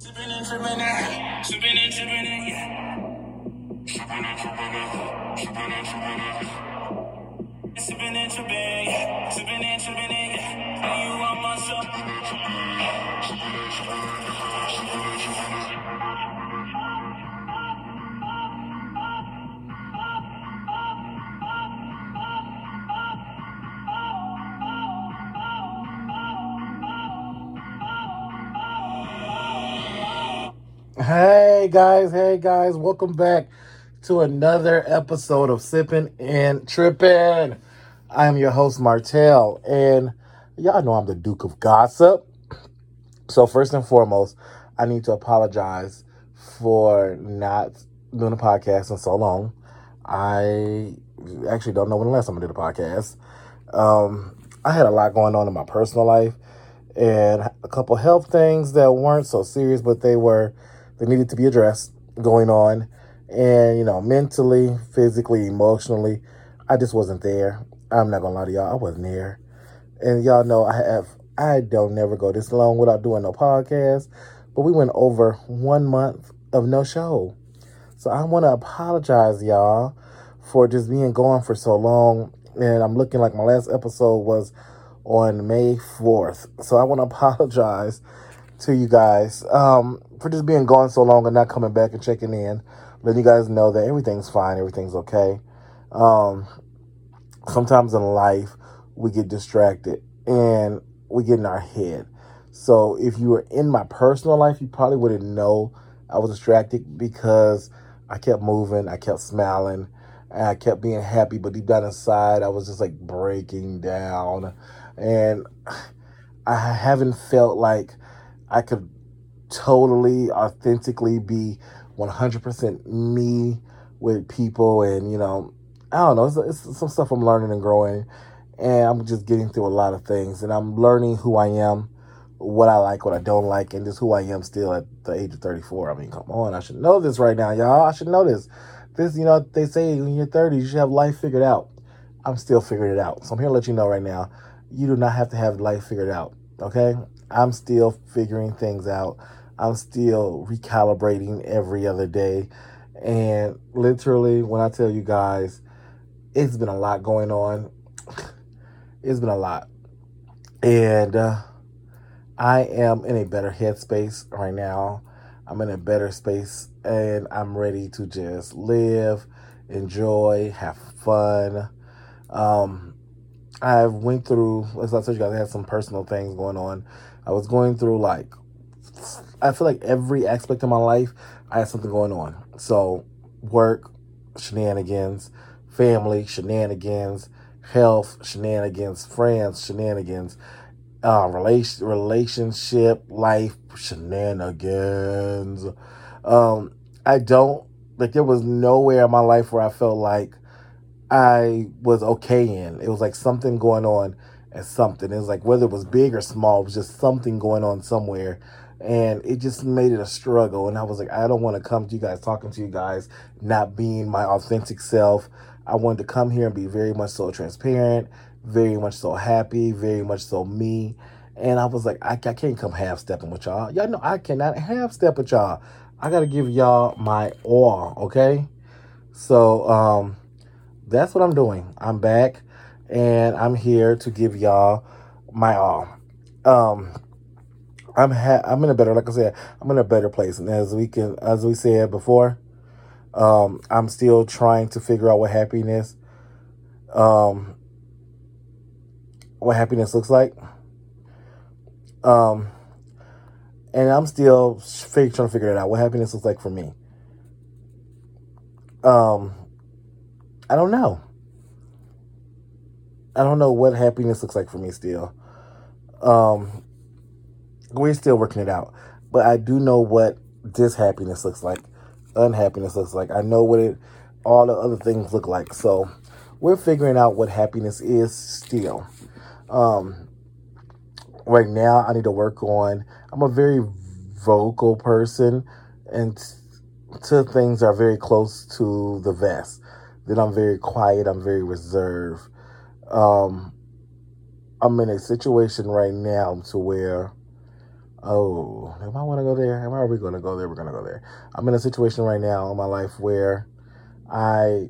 Sipping and tripping it, sipping and tripping it, yeah. Sipping and tripping and. Sipping and tripping, and yeah. Now you on my show. Hey guys, hey guys, welcome back to another episode of Sipping and Tripping. I am your host Martell, and y'all know I'm the Duke of Gossip. So first and foremost, I need to apologize for not doing a podcast in so long. I actually don't know when the last time I did a podcast. Um, I had a lot going on in my personal life and a couple health things that weren't so serious, but they were they needed to be addressed going on. And you know, mentally, physically, emotionally, I just wasn't there. I'm not gonna lie to y'all, I wasn't there. And y'all know I have I don't never go this long without doing no podcast. But we went over one month of no show. So I want to apologize, y'all, for just being gone for so long. And I'm looking like my last episode was on May 4th. So I want to apologize to you guys um, for just being gone so long and not coming back and checking in, letting you guys know that everything's fine, everything's okay. Um, sometimes in life, we get distracted and we get in our head. So if you were in my personal life, you probably wouldn't know I was distracted because I kept moving, I kept smiling, I kept being happy, but deep down inside, I was just like breaking down. And I haven't felt like I could totally, authentically be 100% me with people. And, you know, I don't know, it's, it's some stuff I'm learning and growing. And I'm just getting through a lot of things. And I'm learning who I am, what I like, what I don't like, and just who I am still at the age of 34. I mean, come on, I should know this right now, y'all. I should know this. This, you know, they say in your 30s, you should have life figured out. I'm still figuring it out. So I'm here to let you know right now, you do not have to have life figured out. Okay? I'm still figuring things out. I'm still recalibrating every other day. And literally, when I tell you guys, it's been a lot going on. It's been a lot. And uh, I am in a better headspace right now. I'm in a better space and I'm ready to just live, enjoy, have fun. Um, I went through, as I told you guys, I had some personal things going on. I was going through like, I feel like every aspect of my life, I had something going on. So, work, shenanigans, family, shenanigans, health, shenanigans, friends, shenanigans, uh, relation, relationship, life, shenanigans. Um, I don't, like, there was nowhere in my life where I felt like I was okay in. It was like something going on and something. It was like whether it was big or small, it was just something going on somewhere. And it just made it a struggle. And I was like, I don't want to come to you guys, talking to you guys, not being my authentic self. I wanted to come here and be very much so transparent, very much so happy, very much so me. And I was like, I, I can't come half stepping with y'all. Y'all know I cannot half step with y'all. I got to give y'all my all, okay? So, um, that's what I'm doing. I'm back and I'm here to give y'all my all. Um, I'm ha- I'm in a better, like I said, I'm in a better place. And as we can, as we said before, um, I'm still trying to figure out what happiness, um, what happiness looks like. Um, and I'm still trying to figure it out. What happiness looks like for me. Um, I don't know. I don't know what happiness looks like for me still. Um, we're still working it out, but I do know what this happiness looks like, unhappiness looks like. I know what it, all the other things look like. So we're figuring out what happiness is still. Um, right now, I need to work on. I'm a very vocal person, and to things are very close to the vest. Then I'm very quiet. I'm very reserved. Um, I'm in a situation right now to where oh, am I want to go there? Am I really going to go there? We're going to go there. I'm in a situation right now in my life where I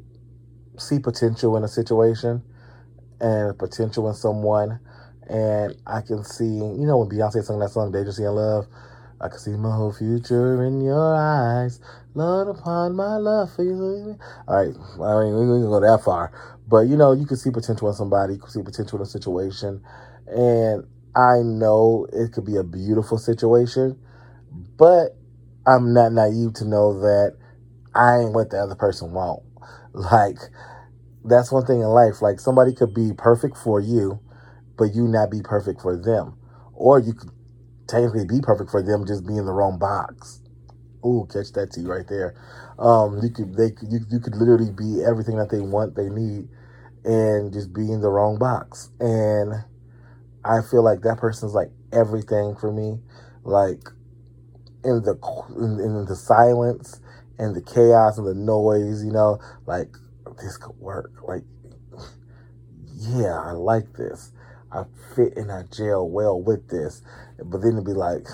see potential in a situation and potential in someone, and I can see, you know, when Beyonce sung that song "Dangerously in Love," I can see my whole future in your eyes. Lord upon my love for you. All right, I mean, we can go that far, but you know, you can see potential in somebody, you can see potential in a situation, and I know it could be a beautiful situation, but I'm not naive to know that I ain't what the other person want. Like, that's one thing in life. Like, somebody could be perfect for you, but you not be perfect for them. Or you could technically be perfect for them, just be in the wrong box. Ooh, catch that T right there. Um, you could they you you could literally be everything that they want, they need, and just be in the wrong box. And I feel like that person's like everything for me. Like in the in, in the silence and the chaos and the noise, you know, like this could work. Like, yeah, I like this. I fit in that jail well with this. But then it'd be like,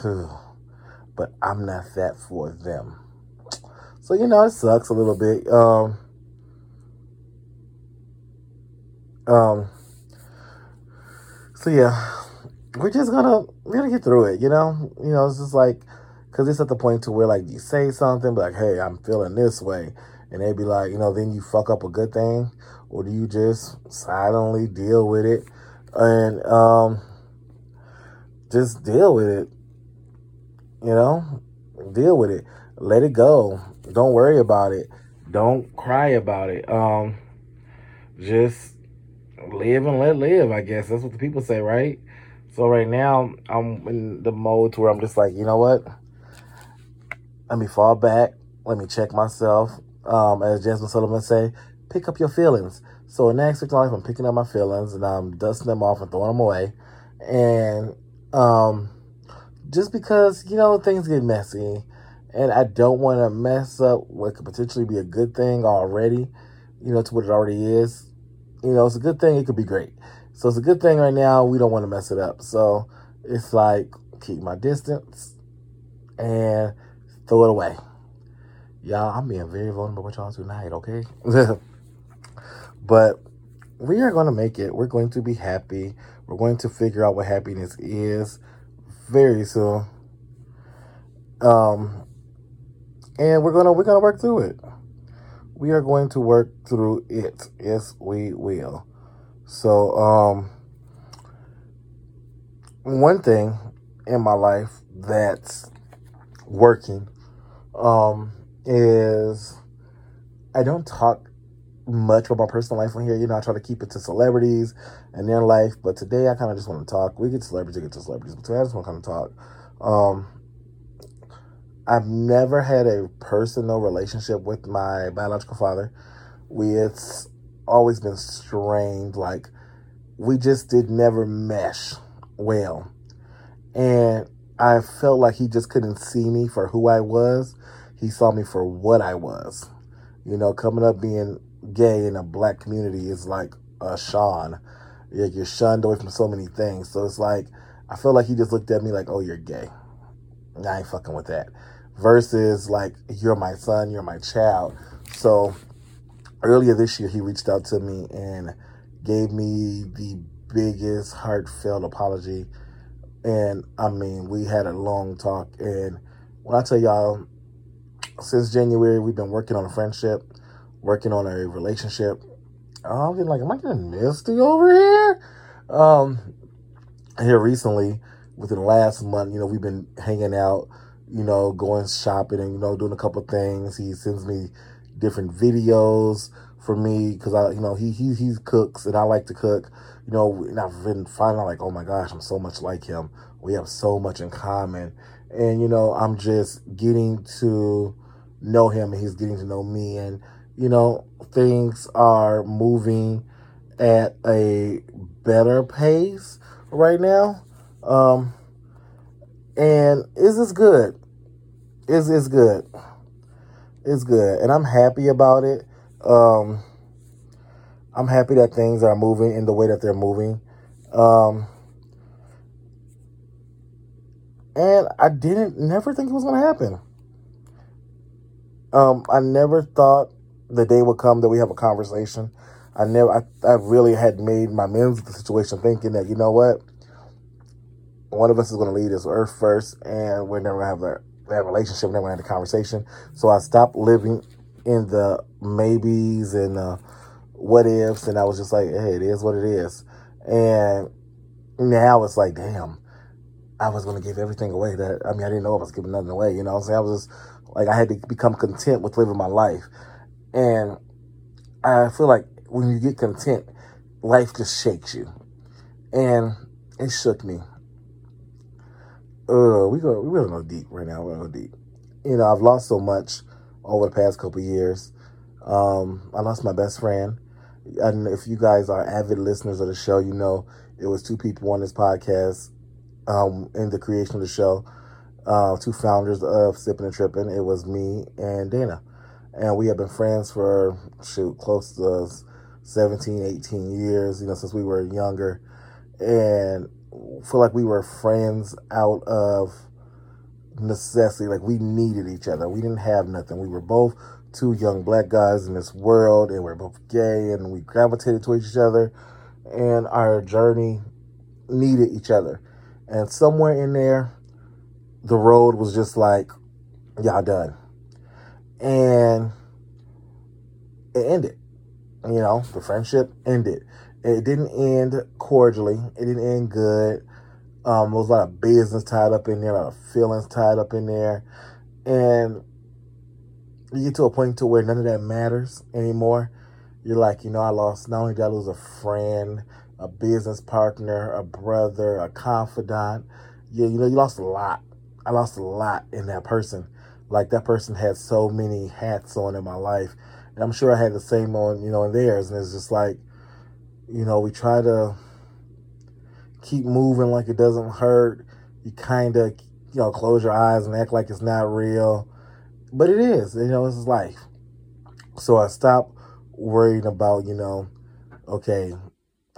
but I'm not that for them. So, you know, it sucks a little bit. Um, um, so yeah, we're just gonna, we're gonna get through it, you know? You know, it's just like, cause it's at the point to where like you say something, like, hey, I'm feeling this way. And they'd be like, you know, then you fuck up a good thing, or do you just silently deal with it and um, just deal with it? You know, deal with it. Let it go. Don't worry about it. Don't cry about it. Um, just live and let live. I guess that's what the people say, right? So right now, I'm in the mode to where I'm just like, you know what? Let me fall back. Let me check myself. Um, as Jazmine Sullivan say, pick up your feelings. So in next six life, I'm picking up my feelings and I'm dusting them off and throwing them away. And um, just because you know things get messy, and I don't want to mess up what could potentially be a good thing already, you know, to what it already is. You know, it's a good thing. It could be great. So it's a good thing right now. We don't want to mess it up. So it's like keep my distance and throw it away. Y'all, I'm being very vulnerable with y'all tonight, okay? but we are going to make it. We're going to be happy. We're going to figure out what happiness is very soon. Um, and we're gonna we're gonna work through it. We are going to work through it. Yes, we will. So, um, one thing in my life that's working, um, is I don't talk much about my personal life on here. You know, I try to keep it to celebrities and their life. But today I kind of just want to talk. We get celebrities, get to celebrities. But today I just want to kind of talk. Um, I've never had a personal relationship with my biological father. We it's always been strained. Like we just did never mesh well, and I felt like he just couldn't see me for who I was. He saw me for what I was. You know, coming up being gay in a black community is like a Sean. Like you're shunned away from so many things. So it's like I feel like he just looked at me like, "Oh, you're gay." I ain't fucking with that. Versus like, "You're my son. You're my child." So earlier this year, he reached out to me and gave me the biggest heartfelt apology. And I mean, we had a long talk. And when I tell y'all, since January, we've been working on a friendship working on a relationship. I'm getting like, am I getting misty over here? Um, here recently, within the last month, you know, we've been hanging out, you know, going shopping and, you know, doing a couple things. He sends me different videos for me because I, you know, he, he, he cooks and I like to cook, you know, and I've been finding like, oh my gosh, I'm so much like him. We have so much in common. And, you know, I'm just getting to know him and he's getting to know me. And, you know, things are moving at a better pace right now. Um, and is this good? Is is good? It's good, and I'm happy about it. Um, I'm happy that things are moving in the way that they're moving. Um, And I didn't never think it was gonna happen. Um, I never thought the day would come that we have a conversation. I never, I, I really had made my with the situation, thinking that you know what, one of us is going to leave this earth first, and we're never going to have that that relationship, never going to have the conversation. So I stopped living in the maybes and uh, what ifs, and I was just like, hey, it is what it is. And now it's like, damn, I was going to give everything away. That I mean, I didn't know I was giving nothing away. You know, what I'm saying I was just like, I had to become content with living my life, and I feel like when you get content, life just shakes you, and it shook me. Uh, we go, we gonna go deep right now. We're gonna go deep. You know, I've lost so much over the past couple years. Um, I lost my best friend. And if you guys are avid listeners of the show, you know it was two people on this podcast um, in the creation of the show, uh, two founders of Sipping and Tripping. It was me and Dana. And we have been friends for, shoot, close to 17, 18 years, you know, since we were younger. And feel like we were friends out of necessity. Like we needed each other. We didn't have nothing. We were both two young black guys in this world, and we're both gay, and we gravitated towards each other, and our journey needed each other. And somewhere in there, the road was just like, y'all done. And it ended. You know, the friendship ended. It didn't end cordially. It didn't end good. Um, there was a lot of business tied up in there, a lot of feelings tied up in there. And you get to a point to where none of that matters anymore. You're like, you know, I lost, not only did I lose a friend, a business partner, a brother, a confidant. Yeah, you know, you lost a lot. I lost a lot in that person. Like that person had so many hats on in my life. And I'm sure I had the same on, you know, in theirs. And it's just like, you know, we try to keep moving like it doesn't hurt. You kind of, you know, close your eyes and act like it's not real. But it is, you know, this is life. So I stopped worrying about, you know, okay,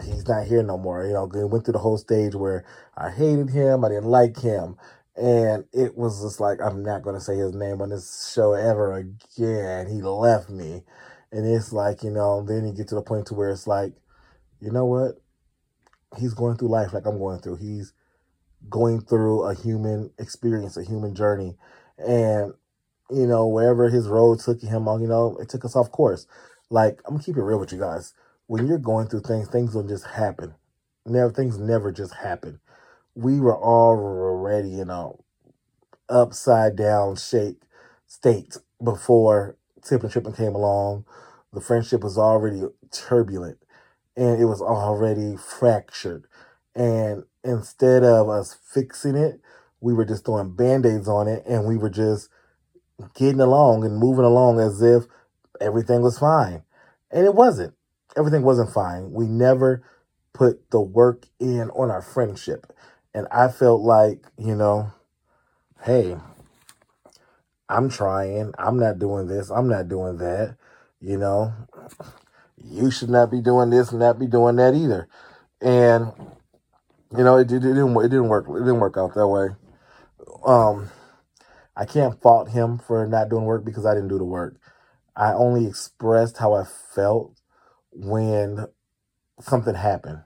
he's not here no more. You know, we went through the whole stage where I hated him, I didn't like him. And it was just like, I'm not going to say his name on this show ever again. He left me. And it's like, you know, then you get to the point to where it's like, you know what? He's going through life like I'm going through. He's going through a human experience, a human journey. And, you know, wherever his road took him on, you know, it took us off course. Like, I'm gonna keep it real with you guys. When you're going through things, things don't just happen. Never things never just happen. We were already in a upside down shake state before Sipping and Tripping came along. The friendship was already turbulent and it was already fractured. And instead of us fixing it, we were just throwing band aids on it and we were just getting along and moving along as if everything was fine. And it wasn't. Everything wasn't fine. We never put the work in on our friendship. And I felt like, you know, hey, I'm trying. I'm not doing this. I'm not doing that. You know, you should not be doing this and not be doing that either. And you know, it, it didn't it didn't work it didn't work out that way. Um, I can't fault him for not doing work because I didn't do the work. I only expressed how I felt when something happened.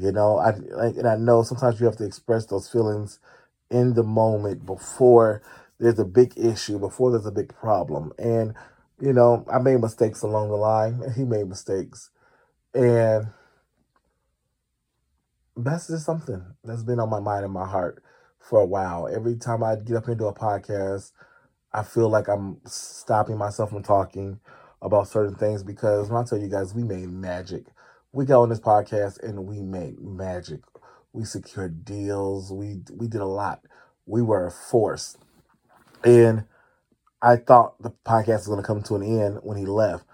You know, I like, and I know sometimes you have to express those feelings in the moment before there's a big issue, before there's a big problem. And you know, I made mistakes along the line. and He made mistakes. And that's just something that's been on my mind and my heart for a while. Every time I get up into a podcast, I feel like I'm stopping myself from talking about certain things because when I tell you guys, we made magic. We got on this podcast and we made magic. We secured deals. We we did a lot. We were a force. And I thought the podcast was going to come to an end when he left.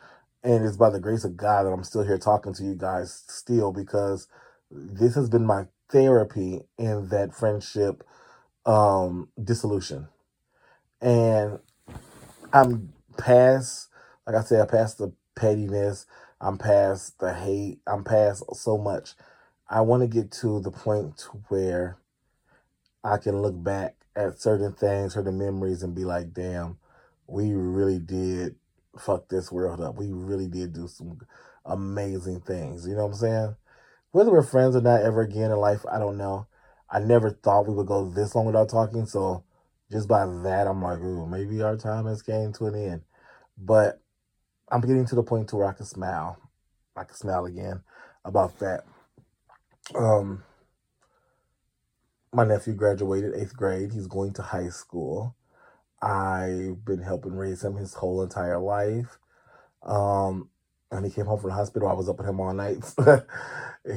And it's by the grace of God that I'm still here talking to you guys still because this has been my therapy in that friendship um, dissolution. And I'm past, like I said, I passed the pettiness. I'm past the hate. I'm past so much. I want to get to the point to where I can look back at certain things, certain memories, and be like, damn, we really did fuck this world up. We really did do some amazing things. You know what I'm saying? Whether we're friends or not ever again in life, I don't know. I never thought we would go this long without talking. So just by that, I'm like, ooh, maybe our time has came to an end. But I'm getting to the point to where I can smile. I can smile again about that. Um, my nephew graduated eighth grade. He's going to high school. I've been helping raise him his whole entire life. Um, and he came home from the hospital. I was up with him all night.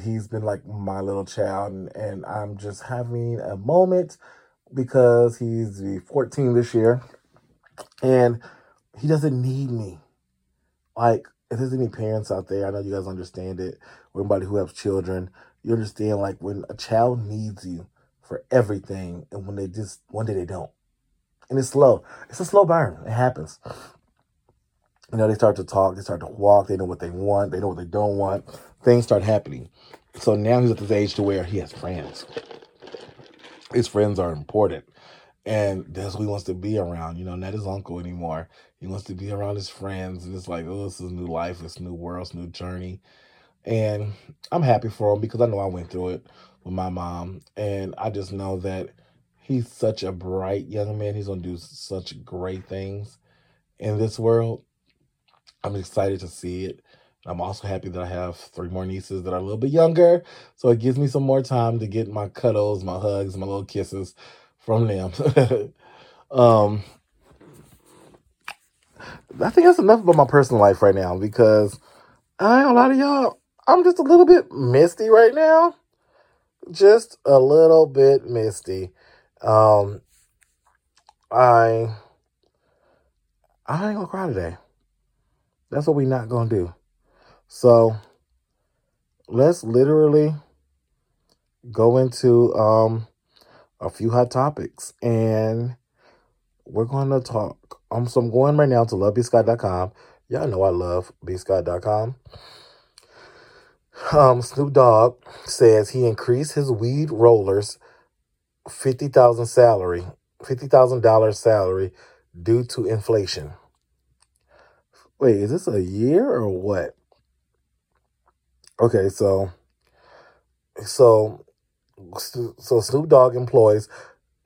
He's been like my little child, and, and I'm just having a moment because he's 14 this year, and he doesn't need me. Like, if there's any parents out there, I know you guys understand it, or anybody who has children, you understand like when a child needs you for everything, and when they just one day they don't, and it's slow. It's a slow burn. It happens. You know, they start to talk, they start to walk, they know what they want, they know what they don't want. Things start happening. So now he's at this age to where he has friends. His friends are important. And that's who he wants to be around. You know, not his uncle anymore. He wants to be around his friends. And it's like, oh, this is new life, this new world, this new journey. And I'm happy for him because I know I went through it with my mom. And I just know that he's such a bright young man. He's going to do such great things in this world. I'm excited to see it. I'm also happy that I have three more nieces that are a little bit younger. So it gives me some more time to get my cuddles, my hugs, my little kisses from them. um, I think that's enough about my personal life right now because I ain't gonna lie to y'all. I'm just a little bit misty right now. Just a little bit misty. Um, I I ain't gonna cry today. That's what we not gonna do. So let's literally go into um a few hot topics and we're gonna talk. Um so I'm going right now to lovebscott.com. Y'all know I love bscott.com. Um Snoop Dogg says he increased his weed rollers fifty thousand salary, fifty thousand dollars salary due to inflation. Wait, is this a year or what? Okay, so so so Snoop Dogg employs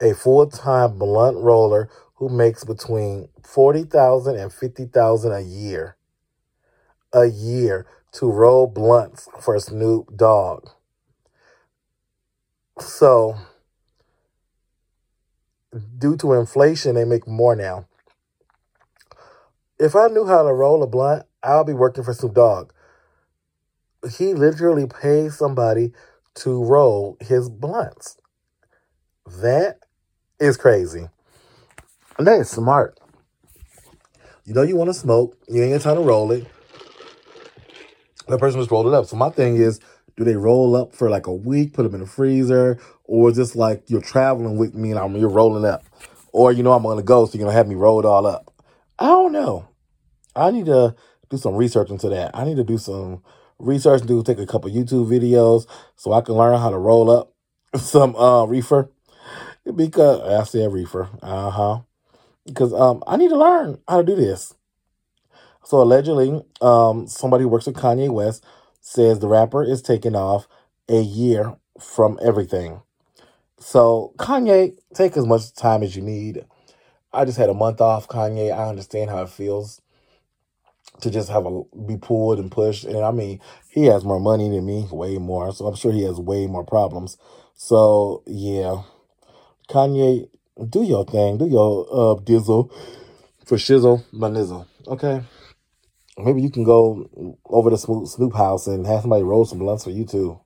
a full-time blunt roller who makes between 40,000 and 50,000 a year. A year to roll blunts for Snoop Dogg. So due to inflation they make more now. If I knew how to roll a blunt, I'll be working for Snoop Dogg. He literally pays somebody to roll his blunts. That is crazy. And that is smart. You know you want to smoke, you ain't got time to roll it. That person just rolled it up. So my thing is, do they roll up for like a week, put them in the freezer, or is this like you're traveling with me and I'm you're rolling up, or you know I'm gonna go, so you're gonna have me roll it all up? I don't know. I need to do some research into that. I need to do some research and do take a couple YouTube videos so I can learn how to roll up some uh reefer. Because I said reefer. Uh-huh. Because um I need to learn how to do this. So allegedly, um somebody who works with Kanye West says the rapper is taking off a year from everything. So Kanye, take as much time as you need. I just had a month off, Kanye. I understand how it feels to just have a be pulled and pushed. And I mean, he has more money than me, way more. So I'm sure he has way more problems. So yeah, Kanye, do your thing, do your uh dizzle for shizzle, my nizzle. Okay. Maybe you can go over to Snoop, Snoop house and have somebody roll some blunts for you too.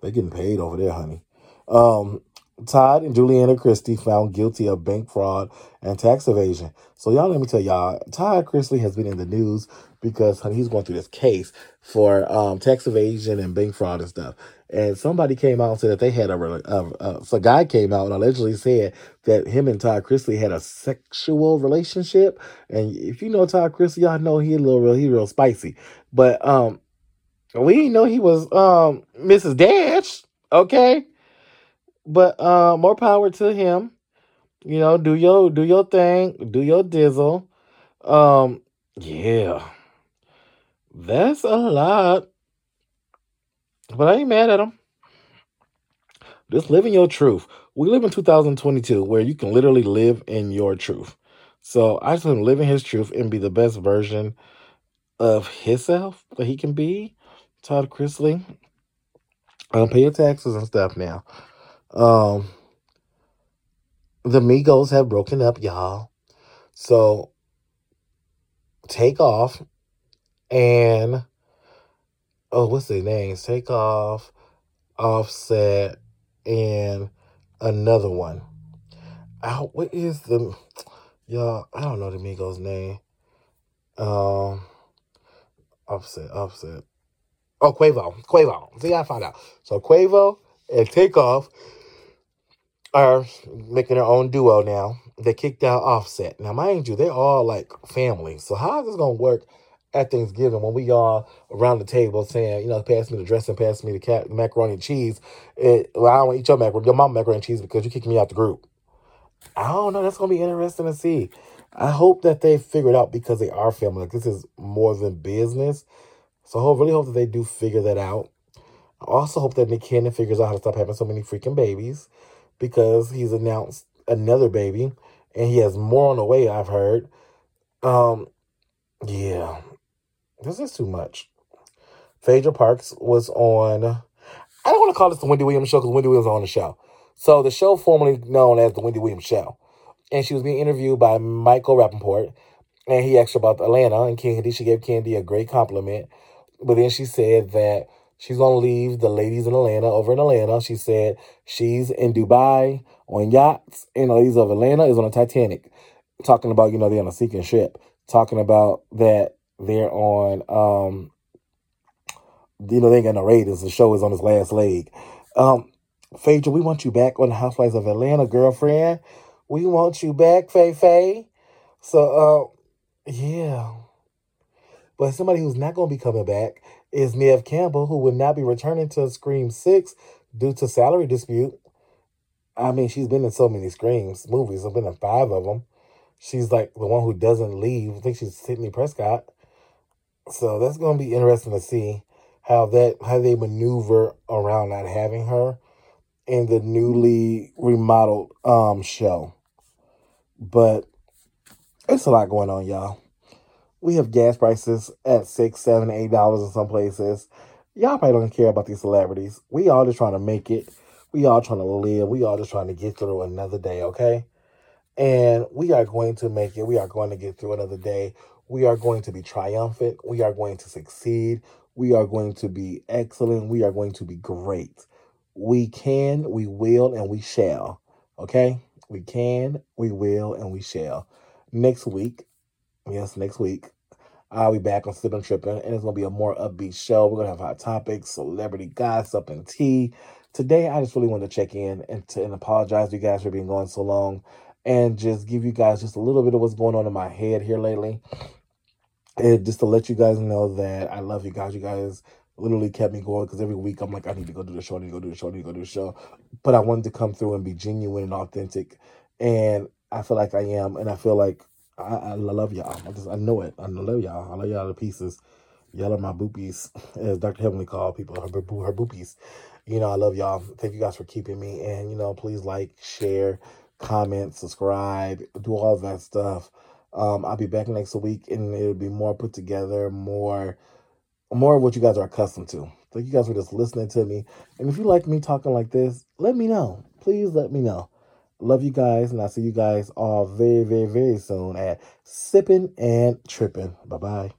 They getting paid over there, honey. Um, Todd and Juliana Chrisley found guilty of bank fraud and tax evasion. So y'all, let me tell y'all, Todd Chrisley has been in the news because honey, he's going through this case for um, tax evasion and bank fraud and stuff. And somebody came out and said that they had a, a, a so a guy came out and allegedly said that him and Todd Chrisley had a sexual relationship. And if you know Todd Chrisley, y'all know he a little real, he real spicy. But um, we didn't know he was um Mrs. Dash, okay? But uh, more power to him. You know, do your do your thing, do your dizzle. Um, yeah, that's a lot. But I ain't mad at him. Just living your truth. We live in 2022 where you can literally live in your truth. So I just want to live in his truth and be the best version of himself that he can be. Todd Chrisley. Um, pay your taxes and stuff now. Um, the Migos have broken up, y'all. So Takeoff and oh, what's their names? Takeoff, offset, and another one. Out what is the y'all? I don't know the Migos name. Um offset, offset. Oh, Quavo. Quavo. See, I found out. So Quavo and Takeoff are making their own duo now. They kicked out Offset. Now, mind you, they're all like family. So how is this gonna work at Thanksgiving when we all around the table saying, you know, pass me the dressing, pass me the cat, macaroni and cheese. It, well, I don't want to eat your macaroni, your mom macaroni and cheese because you kicked me out the group. I don't know. That's gonna be interesting to see. I hope that they figure it out because they are family. Like this is more than business. So I really hope that they do figure that out. I also hope that Nick Cannon figures out how to stop having so many freaking babies because he's announced another baby and he has more on the way, I've heard. Um, yeah, this is too much. Phaedra Parks was on, I don't want to call this the Wendy Williams show because Wendy Williams on the show. So the show formerly known as the Wendy Williams show. And she was being interviewed by Michael Rapaport. And he asked her about Atlanta and Kandi. She gave Kandi a great compliment. But then she said that she's to leave the ladies in Atlanta over in Atlanta. She said she's in Dubai on yachts, and the ladies of Atlanta is on a Titanic. Talking about, you know, they're on a sinking ship. Talking about that they're on, um, you know, they ain't got no ratings. The show is on its last leg. Um, Phaedra, we want you back on the Housewives of Atlanta, girlfriend. We want you back, Faye Faye. So, uh, yeah. But somebody who's not to be coming back is Neve Campbell, who will not be returning to Scream 6 due to salary dispute. I mean, she's been in so many Screams movies. I've been in five of them. She's like the one who doesn't leave. I think she's Sidney Prescott. So that's going to be interesting to see how that how they maneuver around not having her in the newly remodeled um show. But it's a lot going on, y'all. We have gas prices at six, seven, eight dollars in some places. Y'all probably don't care about these celebrities. We all just trying to make it. We all trying to live. We all just trying to get through another day, okay? And we are going to make it. We are going to get through another day. We are going to be triumphant. We are going to succeed. We are going to be excellent. We are going to be great. We can, we will, and we shall. Okay? We can, we will, and we shall. Next week, yes, next week, I'll be back on Sipping Tripping, and it's going to be a more upbeat show. We're going to have hot topics, celebrity gossip, and tea. Today, I just really wanted to check in and, to, and apologize to you guys for being gone so long and just give you guys just a little bit of what's going on in my head here lately. And just to let you guys know that I love you guys. You guys literally kept me going because every week I'm like, I need to go do the show, I need to go do the show, I need to go do the show. But I wanted to come through and be genuine and authentic. And I feel like I am. And I feel like I, I love y'all. I just I know it. I love y'all. I love y'all to pieces. Y'all are my boopies, as Dr. Heavenly called people, her, her boopies. You know, I love y'all. Thank you guys for keeping me. And, you know, please like, share, comment, subscribe, do all that stuff. Um, I'll be back next week and it'll be more put together, more more of what you guys are accustomed to. Thank you guys for just listening to me. And if you like me talking like this, let me know. Please let me know. Love you guys, and I'll see you guys all very, very, very soon at Sipping and Tripping. Bye bye.